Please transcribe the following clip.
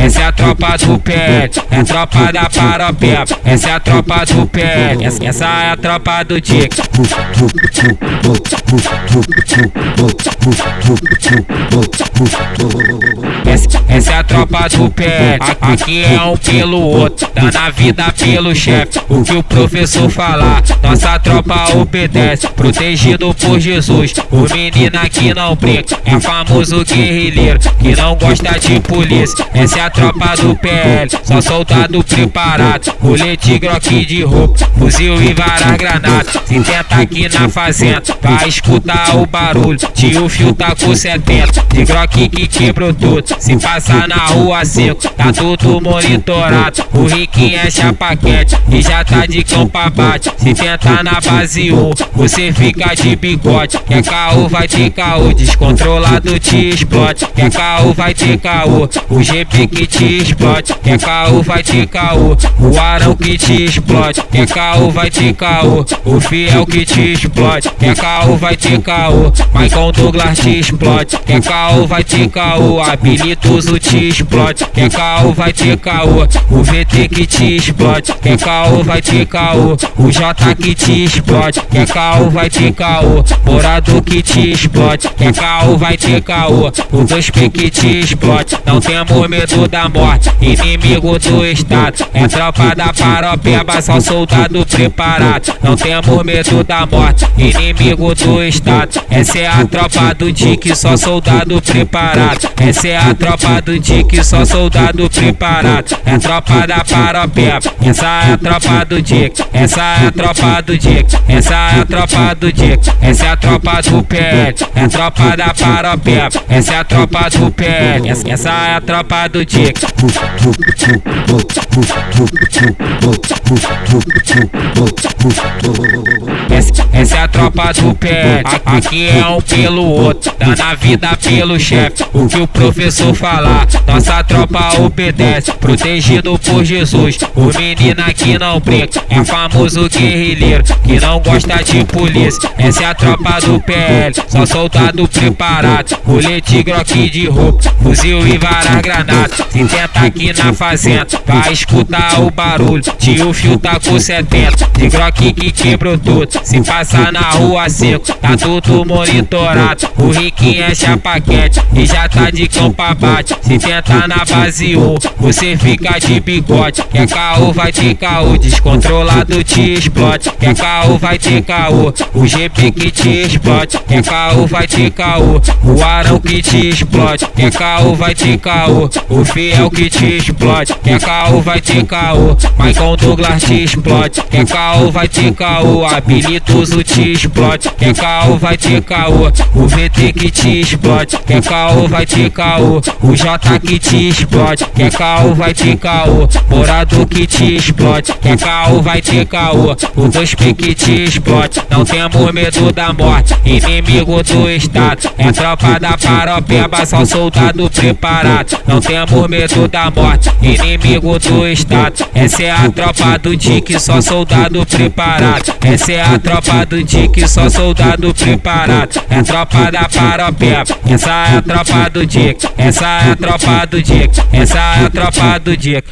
essa é a tropa do pé, é a tropa da paropeba, essa é a tropa do pé, essa, essa é a tropa do Dick. Essa é a tropa do pé, aqui é um pelo outro, dá na vida pelo chefe, o que o professor falar, nossa tropa obedece, protegido por Jesus, o menino aqui não brinca, é famoso guerrilheiro, que não gosta de polícia, essa é a tropa do PL, só soldado preparado, colete groque de roupa, fuzil e várias granadas, se tenta aqui na fazenda, vai escutar o barulho, tio fio tá com 70, de groque que quebrou tudo, se passar na rua 5, tá tudo monitorado, o Riquinho é chapa quente, e já tá de cão bate, se tentar na base 1, você fica de bigode, quer carro vai ter caô, descontrolado te explode, quer carro vai ter caô, o GP que te explode, quer carro vai ter caô, o Arão que te explode, quer carro vai ter caô, o Fiel que te explode, quer carro vai ter caô, Michael Douglas te explode, quer carro vai ter caô, habilitoso te explode, quer carro vai ter caô, o VT que te explode, quer carro vai ter caô, o J que te explode, quer carro vai ter caô, morador que te explode, quer carro vai ter caô, o 2P que te explode, não temos medo da morte, inimigo do estado, é tropa da paropeba, só soldado preparado, não temos medo da morte, inimigo do estado, essa é a tropa do Dick, só soldado preparado, essa é a tropa do Dick, só soldado preparado, é tropa da paropeba, essa é a tropa do Dick, essa é a tropa do Dick, essa é a tropa do Dick, essa é a tropa do PL, é tropa da paropeba, essa é a tropa do PL, essa é a tropa do Dick. Essa, é a tropa do pé, aqui é um pelo outro, dá na vida pelo chefe, o que o professor falar, nossa tropa obedece, protegido por Jesus, o menino aqui não brinca, é famoso guerrilheiro, que não gosta de polícia, essa é a tropa do PL, só soldado preparado, colete groque de roupa, fuzil e várias granadas, se tenta aqui na fazenda, vai escutar o barulho, tio fio tá com 70, de groque que quebrou tudo, se passar na rua 5, tá tudo monitorado, o Riquinho é chapa quente, e já tá de cão bate, se tentar na base 1, você fica de bigode, quer carro vai ter caô, descontrolado te explode, quer carro vai ter caô, o GP que te explode, quer carro vai ter caô, o Arão que te explode, quer carro vai ter caô, o Fiel que te explode, carro vai ter caô, Michael Douglas te explode, quer carro vai ter caô, habilitoso te explode, quer carro vai ter caô, o VT que te explode, quer carro vai ter caô, o J que te explode, quer carro vai ter caô, morador que te explode, quer carro vai ter caô, o 2P que te explode, não temos medo da morte, inimigo do estado, é tropa da paropeba, só soldado preparado, não temos medo da morte, inimigo do estado, essa é a tropa do Dick, só soldado preparado, essa é a tropa do Dick, só soldado preparado, é tropa da paropeba, essa é a tropa do Dick, essa é a tropa do Dick, essa é a tropa do Dick.